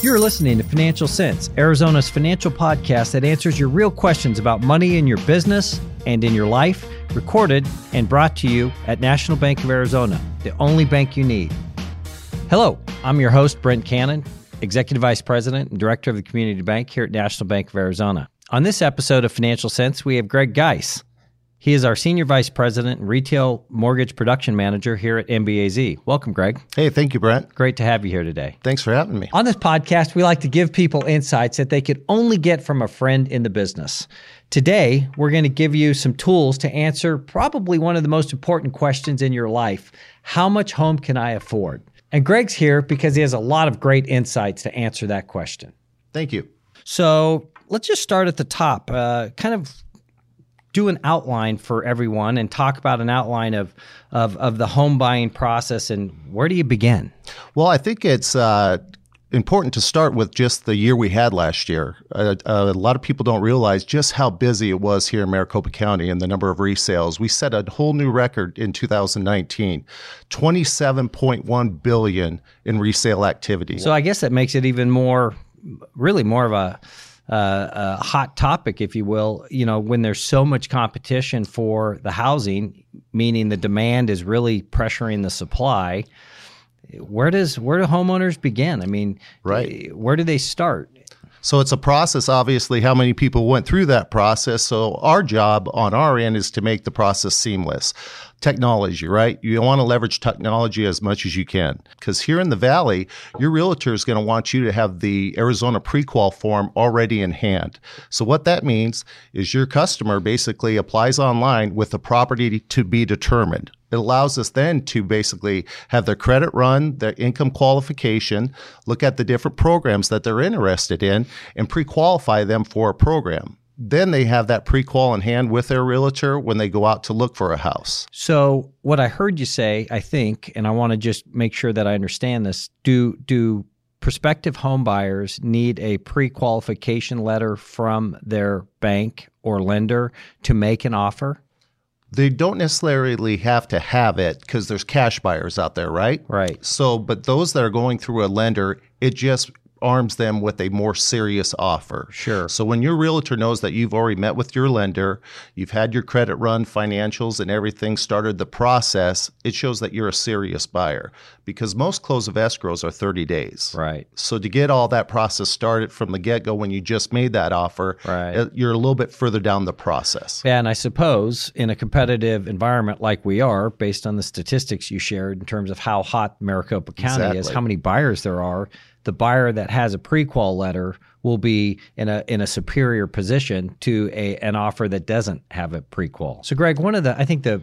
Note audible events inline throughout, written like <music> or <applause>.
You're listening to Financial Sense, Arizona's financial podcast that answers your real questions about money in your business and in your life, recorded and brought to you at National Bank of Arizona, the only bank you need. Hello, I'm your host, Brent Cannon, Executive Vice President and Director of the Community Bank here at National Bank of Arizona. On this episode of Financial Sense, we have Greg Geis. He is our Senior Vice President and Retail Mortgage Production Manager here at NBAZ. Welcome, Greg. Hey, thank you, Brent. Great to have you here today. Thanks for having me. On this podcast, we like to give people insights that they could only get from a friend in the business. Today, we're going to give you some tools to answer probably one of the most important questions in your life How much home can I afford? And Greg's here because he has a lot of great insights to answer that question. Thank you. So let's just start at the top. Uh, kind of do an outline for everyone and talk about an outline of, of, of the home buying process and where do you begin? Well, I think it's uh, important to start with just the year we had last year. Uh, uh, a lot of people don't realize just how busy it was here in Maricopa County and the number of resales. We set a whole new record in 2019, 27.1 billion in resale activity. So I guess that makes it even more, really more of a uh, a hot topic, if you will, you know, when there's so much competition for the housing, meaning the demand is really pressuring the supply. Where does where do homeowners begin? I mean, right. Where do they start? So it's a process, obviously, how many people went through that process. So our job on our end is to make the process seamless technology, right? You want to leverage technology as much as you can. Because here in the Valley, your realtor is going to want you to have the Arizona pre-qual form already in hand. So what that means is your customer basically applies online with the property to be determined. It allows us then to basically have their credit run, their income qualification, look at the different programs that they're interested in, and pre qualify them for a program then they have that pre-qual in hand with their realtor when they go out to look for a house. So what I heard you say, I think, and I want to just make sure that I understand this, do do prospective home buyers need a pre-qualification letter from their bank or lender to make an offer? They don't necessarily have to have it because there's cash buyers out there, right? Right. So, but those that are going through a lender, it just arms them with a more serious offer. Sure. So when your realtor knows that you've already met with your lender, you've had your credit run, financials, and everything started the process, it shows that you're a serious buyer because most close of escrows are 30 days. Right. So to get all that process started from the get go when you just made that offer, right. Uh, you're a little bit further down the process. Yeah, and I suppose in a competitive environment like we are, based on the statistics you shared in terms of how hot Maricopa County exactly. is, how many buyers there are, the buyer that has a pre-qual letter will be in a in a superior position to a an offer that doesn't have a pre-qual. So Greg, one of the I think the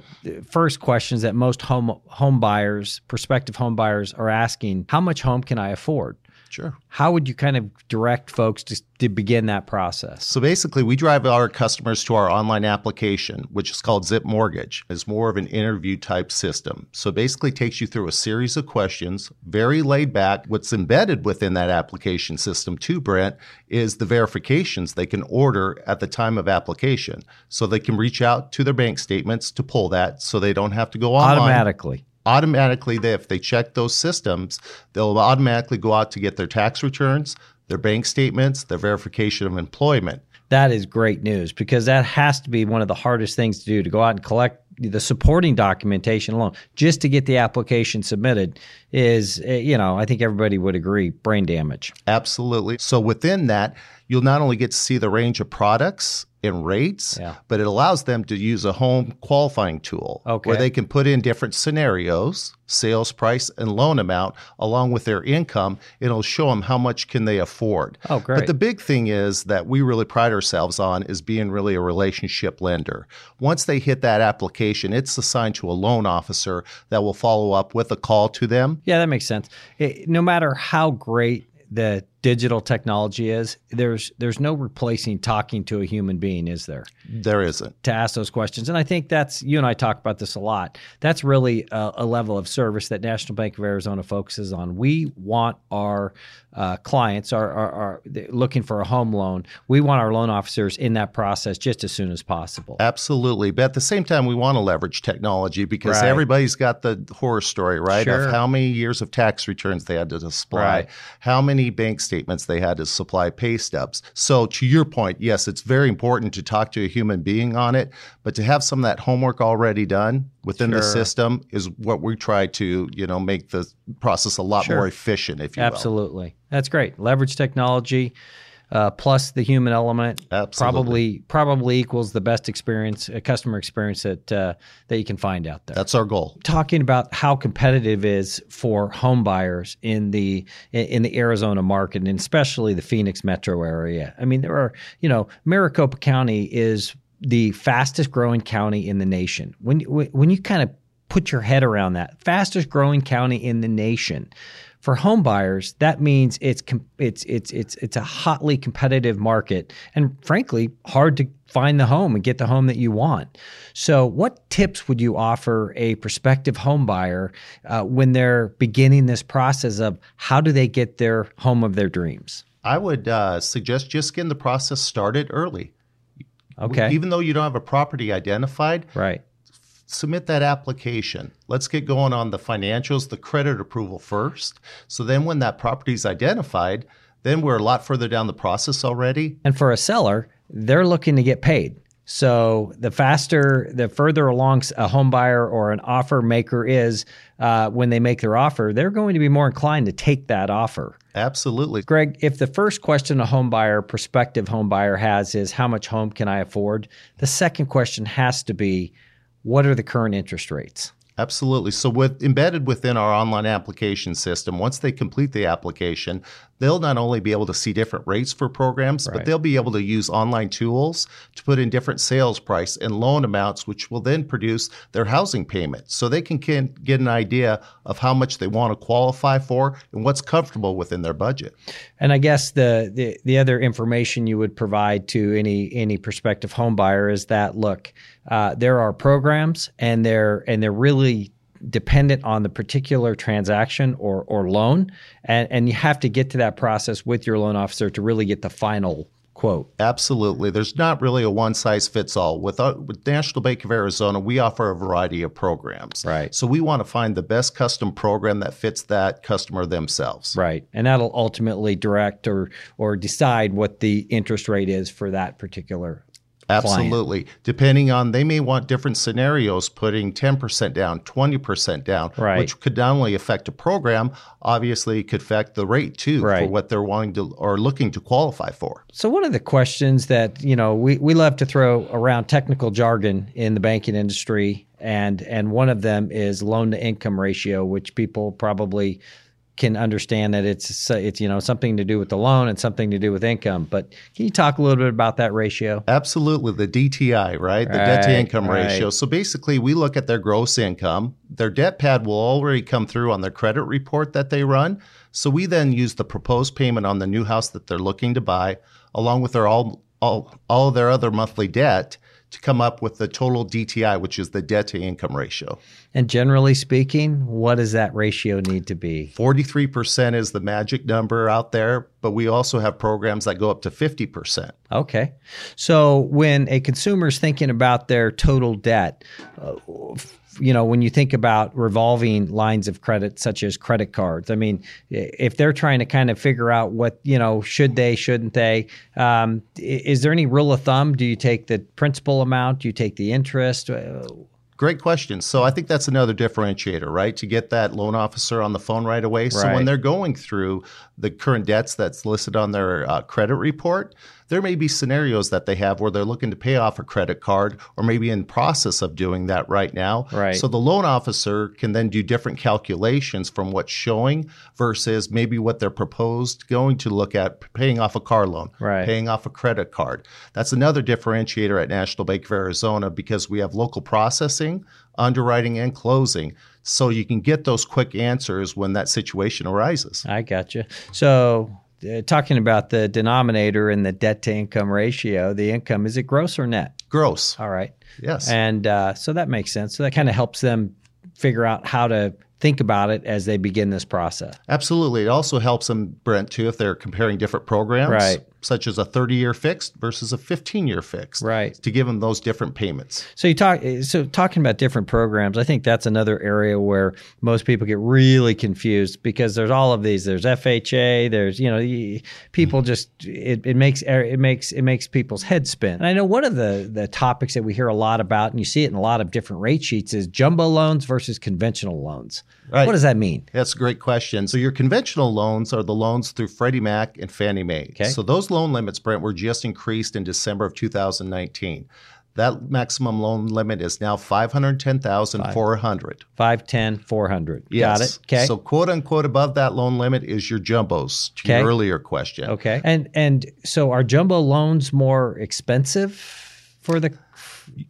first questions that most home home buyers, prospective home buyers are asking, how much home can I afford? Sure. How would you kind of direct folks to, to begin that process? So basically, we drive our customers to our online application, which is called Zip Mortgage. It's more of an interview type system. So basically, takes you through a series of questions, very laid back. What's embedded within that application system, too, Brent, is the verifications they can order at the time of application. So they can reach out to their bank statements to pull that, so they don't have to go online automatically automatically they, if they check those systems they'll automatically go out to get their tax returns their bank statements their verification of employment. That is great news because that has to be one of the hardest things to do to go out and collect the supporting documentation alone. Just to get the application submitted is eh, you know i think everybody would agree brain damage. Absolutely. So within that you'll not only get to see the range of products and rates, yeah. but it allows them to use a home qualifying tool okay. where they can put in different scenarios, sales price and loan amount along with their income. It'll show them how much can they afford. Oh, great. But the big thing is that we really pride ourselves on is being really a relationship lender. Once they hit that application, it's assigned to a loan officer that will follow up with a call to them. Yeah, that makes sense. It, no matter how great the digital technology is, there's there's no replacing talking to a human being, is there? There isn't. To ask those questions. And I think that's you and I talk about this a lot. That's really a, a level of service that National Bank of Arizona focuses on. We want our uh, clients are, are, are looking for a home loan. We want our loan officers in that process just as soon as possible. Absolutely. But at the same time, we want to leverage technology because right. everybody's got the horror story, right? Sure. Of how many years of tax returns they had to display, right. how many bank statements they had to supply pay stubs. So, to your point, yes, it's very important to talk to a human being on it, but to have some of that homework already done within Sure. the system is what we try to, you know, make the process a lot Sure. more efficient, if you will. Absolutely. That's great. Leverage technology uh, plus the human element Absolutely. probably probably equals the best experience, a customer experience that uh, that you can find out there. That's our goal. talking about how competitive is for home buyers in the in the Arizona market and especially the Phoenix metro area. I mean, there are you know Maricopa County is the fastest growing county in the nation. When when you kind of put your head around that, fastest growing county in the nation. For home buyers, that means it's it's it's it's it's a hotly competitive market, and frankly, hard to find the home and get the home that you want. So, what tips would you offer a prospective home buyer uh, when they're beginning this process of how do they get their home of their dreams? I would uh, suggest just getting the process started early. Okay, Even though you don't have a property identified, right, submit that application. Let's get going on the financials, the credit approval first. So then when that property is identified, then we're a lot further down the process already. and for a seller, they're looking to get paid. So the faster, the further along a home buyer or an offer maker is uh, when they make their offer, they're going to be more inclined to take that offer. Absolutely. Greg, if the first question a home buyer, prospective home buyer has is how much home can I afford? The second question has to be what are the current interest rates? Absolutely. So with embedded within our online application system, once they complete the application, they'll not only be able to see different rates for programs, Right. but they'll be able to use online tools to put in different sales price and loan amounts, which will then produce their housing payment. So they can, get an idea of how much they want to qualify for and what's comfortable within their budget. And I guess the, the the other information you would provide to any any prospective home buyer is that look, uh, there are programs and they're and they're really dependent on the particular transaction or or loan, and and you have to get to that process with your loan officer to really get the final quote. Absolutely. There's not really a one size fits all. With, uh, with National Bank of Arizona, we offer a variety of programs. Right. So we want to find the best custom program that fits that customer themselves. Right, and that'll ultimately direct or or decide what the interest rate is for that particular. Absolutely. Depending on, they may want different scenarios, putting 10% down, 20% down, Right. which could not only affect a program, obviously could affect the rate too for what they're wanting to or looking to qualify for. So one of the questions that you know we, we love to throw around technical jargon in the banking industry, and and one of them is loan to income ratio, which people probably can understand that it's it's you know something to do with the loan and something to do with income. But can you talk a little bit about that ratio? Absolutely. The DTI, right? The debt to income right. ratio. So basically, we look at their gross income. Their debt pad will already come through on their credit report that they run. So we then use the proposed payment on the new house that they're looking to buy, along with their all, all, all their other monthly debt to come up with the total DTI, which is the debt to income ratio. And generally speaking, what does that ratio need to be? 43% is the magic number out there, but we also have programs that go up to 50%. Okay. So when a consumer is thinking about their total debt, uh, you know, when you think about revolving lines of credit, such as credit cards, I mean, if they're trying to kind of figure out what, you know, should they, shouldn't they, um, is there any rule of thumb? Do you take the principal amount? Do you take the interest? Uh, Great question. So I think that's another differentiator, right? To get that loan officer on the phone right away. So Right. when they're going through the current debts that's listed on their uh, credit report, there may be scenarios that they have where they're looking to pay off a credit card or maybe in process of doing that right now. Right. So the loan officer can then do different calculations from what's showing versus maybe what they're proposed going to look at paying off a car loan, Right. paying off a credit card. That's another differentiator at National Bank of Arizona because we have local processing, underwriting, and closing. So you can get those quick answers when that situation arises. I gotcha. So, uh, talking about the denominator and the debt to income ratio, the income is it gross or net? Gross. All right. Yes. And uh, so that makes sense. So that kind of helps them figure out how to think about it as they begin this process. Absolutely. It also helps them, Brent, too, if they're comparing different programs. Right. Such as a 30 year fixed versus a 15 year fixed. Right. To give them those different payments. So you talk so talking about different programs, I think that's another area where most people get really confused because there's all of these. There's FHA, there's you know people mm-hmm. just it, it makes it makes it makes people's heads spin. And I know one of the the topics that we hear a lot about and you see it in a lot of different rate sheets is jumbo loans versus conventional loans. Right. What does that mean? That's a great question. So your conventional loans are the loans through Freddie Mac and Fannie Mae. Okay. So those loan limits, Brent, were just increased in December of 2019. That maximum loan limit is now 510,400. 510, 400. Yes. Got it. Okay. So quote unquote above that loan limit is your jumbos to Okay. your earlier question. Okay. And and so are jumbo loans more expensive for the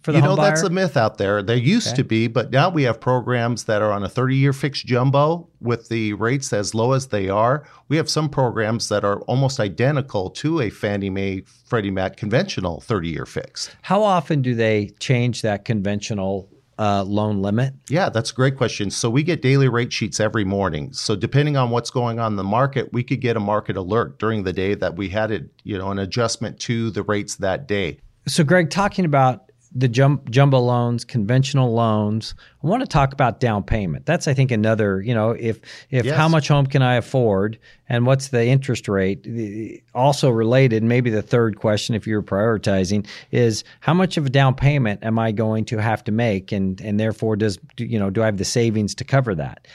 for the you know, that's a myth out there. There used Okay. to be, but now we have programs that are on a 30 year fixed jumbo with the rates as low as they are. We have some programs that are almost identical to a Fannie Mae, Freddie Mac conventional 30 year fixed. How often do they change that conventional uh, loan limit? Yeah, that's a great question. So we get daily rate sheets every morning. So depending on what's going on in the market, we could get a market alert during the day that we had it, you know, an adjustment to the rates that day. So, Greg, talking about the jum- jumbo loans, conventional loans, I want to talk about down payment. That's, I think, another. You know, if if Yes. how much home can I afford, and what's the interest rate? Also related, maybe the third question, if you're prioritizing, is how much of a down payment am I going to have to make, and and therefore does you know do I have the savings to cover that?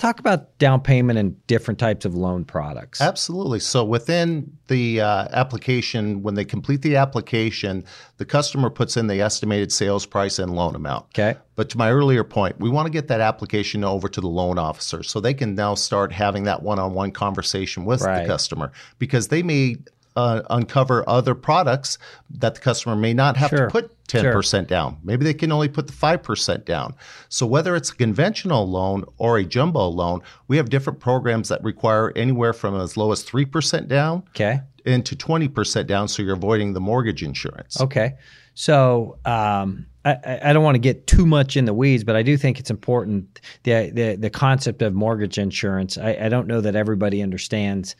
Talk about down payment and different types of loan products. Absolutely. So within the uh, application, when they complete the application, the customer puts in the estimated sales price and loan amount. Okay. But to my earlier point, we want to get that application over to the loan officer so they can now start having that one-on-one conversation with Right. the customer because they may uh, uncover other products that the customer may not have Sure. to put 10% down. Maybe they can only put the 5% down. So whether it's a conventional loan or a jumbo loan, we have different programs that require anywhere from as low as 3% down Okay. into 20% down so you're avoiding the mortgage insurance. Okay. So um, I- I, I don't want to get too much in the weeds, but I do think it's important the the, the concept of mortgage insurance. I, I don't know that everybody understands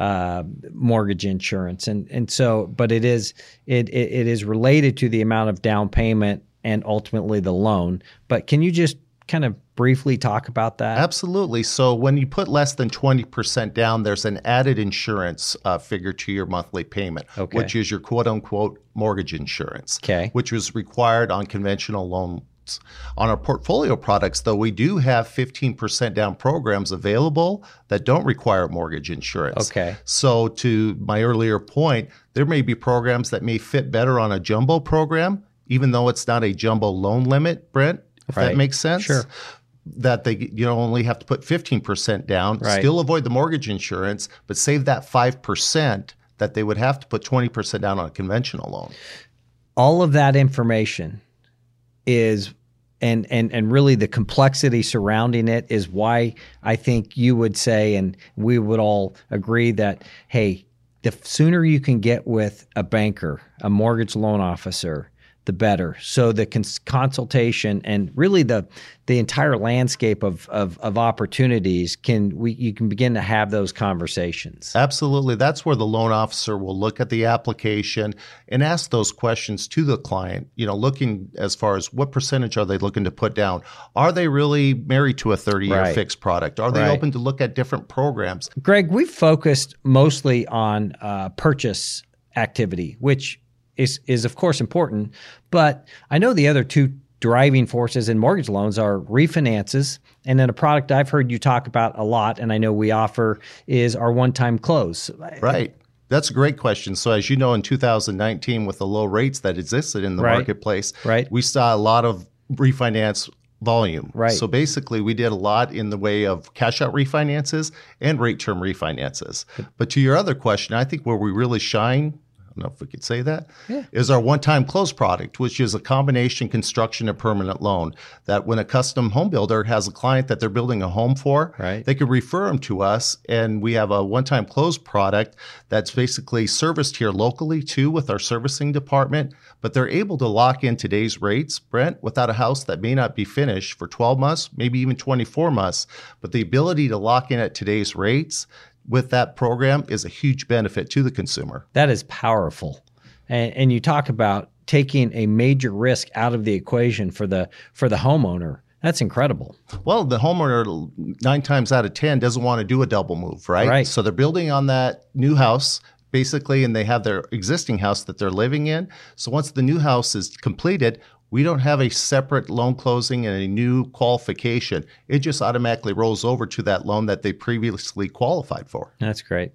uh, mortgage insurance, and and so, but it is it, it it is related to the amount of down payment and ultimately the loan. But can you just kind of briefly talk about that? Absolutely. So when you put less than 20% down, there's an added insurance uh, figure to your monthly payment, Okay. which is your quote unquote mortgage insurance, Okay. which was required on conventional loans. On our portfolio products, though, we do have 15% down programs available that don't require mortgage insurance. Okay. So, to my earlier point, there may be programs that may fit better on a jumbo program, even though it's not a jumbo loan limit, Brent, if Right. that makes sense Sure. that they you know only have to put 15% down Right. still avoid the mortgage insurance but save that 5% that they would have to put 20% down on a conventional loan all of that information is and and and really the complexity surrounding it is why I think you would say and we would all agree that hey the sooner you can get with a banker a mortgage loan officer the better. So the cons- consultation and really the the entire landscape of, of of opportunities can we you can begin to have those conversations. Absolutely. That's where the loan officer will look at the application and ask those questions to the client you know looking as far as what percentage are they looking to put down? Are they really married to a 30 year Right. fixed product? Are they Right. open to look at different programs? Greg, we've focused mostly on uh, purchase activity, which is is of course important, but I know the other two driving forces in mortgage loans are refinances, and then a product I've heard you talk about a lot, and I know we offer is our one-time close. Right. That's a great question. So, as you know, in 2019, with the low rates that existed in the Right. marketplace, Right. we saw a lot of refinance volume. Right. So, basically, we did a lot in the way of cash out refinances and rate term refinances. But to your other question, I think where we really shine. I don't know if we could say that. Is Yeah. our one-time close product, which is a combination construction and permanent loan. That when a custom home builder has a client that they're building a home for, Right. they could refer them to us, and we have a one-time close product that's basically serviced here locally too with our servicing department. But they're able to lock in today's rates, Brent, without a house that may not be finished for 12 months, maybe even 24 months. But the ability to lock in at today's rates with that program is a huge benefit to the consumer. That is powerful. And, and you talk about taking a major risk out of the equation for the for the homeowner. That's incredible. Well, the homeowner nine times out of ten doesn't want to do a double move, right? Right. So they're building on that new house basically, and they have their existing house that they're living in. So once the new house is completed, we don't have a separate loan closing and a new qualification. It just automatically rolls over to that loan that they previously qualified for. That's great.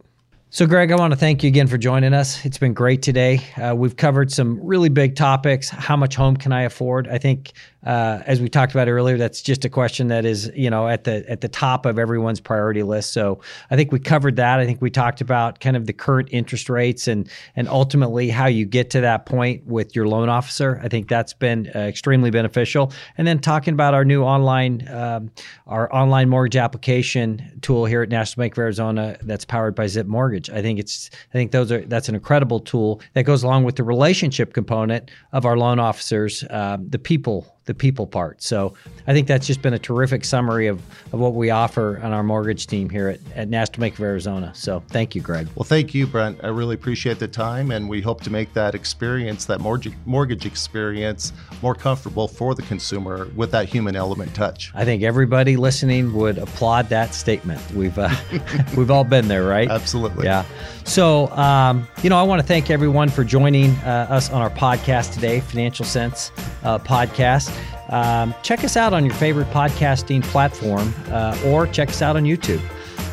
So, Greg, I want to thank you again for joining us. It's been great today. Uh, we've covered some really big topics. How much home can I afford? I think uh, as we talked about earlier, that's just a question that is, you know, at the at the top of everyone's priority list. So I think we covered that. I think we talked about kind of the current interest rates and and ultimately how you get to that point with your loan officer. I think that's been uh, extremely beneficial. And then talking about our new online um, our online mortgage application tool here at National Bank of Arizona that's powered by Zip Mortgage. I think it's I think those are that's an incredible tool that goes along with the relationship component of our loan officers, um, the people the people part. So I think that's just been a terrific summary of, of what we offer on our mortgage team here at, at National Bank of Arizona. So thank you, Greg. Well, thank you, Brent. I really appreciate the time, and we hope to make that experience, that mortgage, mortgage experience, more comfortable for the consumer with that human element touch. I think everybody listening would applaud that statement. We've uh, <laughs> we've all been there, right? Absolutely. Yeah. So, um, you know, I want to thank everyone for joining uh, us on our podcast today, Financial Sense uh, podcast. Um, check us out on your favorite podcasting platform uh, or check us out on YouTube.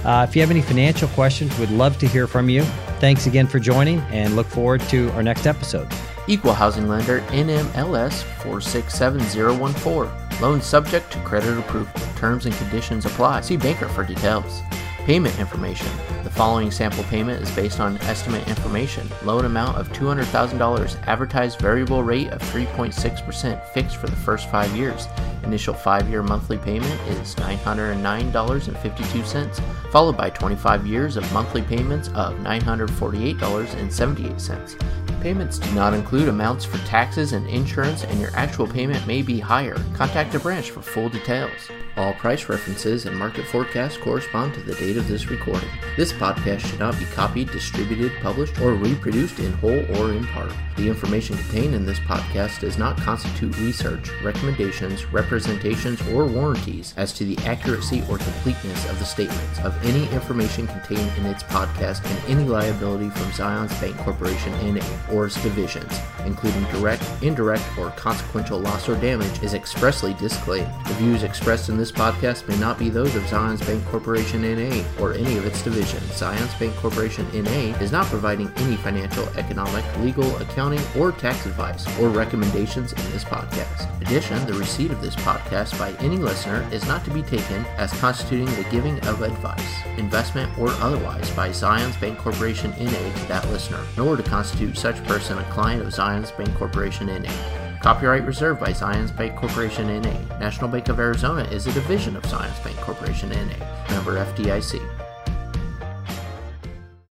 Uh, if you have any financial questions, we'd love to hear from you. Thanks again for joining and look forward to our next episode. Equal Housing Lender NMLS 467014. Loan subject to credit approval. Terms and conditions apply. See banker for details. Payment information. The following sample payment is based on estimate information. Loan amount of $200,000. Advertised variable rate of 3.6% fixed for the first five years. Initial five year monthly payment is $909.52, followed by 25 years of monthly payments of $948.78. Payments do not include amounts for taxes and insurance, and your actual payment may be higher. Contact a branch for full details. All price references and market forecasts correspond to the date of this recording. This podcast should not be copied, distributed, published, or reproduced in whole or in part. The information contained in this podcast does not constitute research, recommendations, representations, or warranties as to the accuracy or completeness of the statements of any information contained in its podcast and any liability from Zions Bancorporation NA or its divisions, including direct, indirect, or consequential loss or damage, is expressly disclaimed. The views expressed in this podcast may not be those of Zions Bancorporation NA or any of its divisions. Zions Bancorporation NA is not providing any financial, economic, legal, accounting, or tax advice or recommendations in this podcast. In addition, the receipt of this podcast by any listener is not to be taken as constituting the giving of advice, investment, or otherwise by Zions Bancorporation NA to that listener, nor to constitute such person a client of Zions Bancorporation NA. Copyright reserved by Zions Bancorporation NA. National Bank of Arizona is a division of Zions Bancorporation NA. Member FDIC.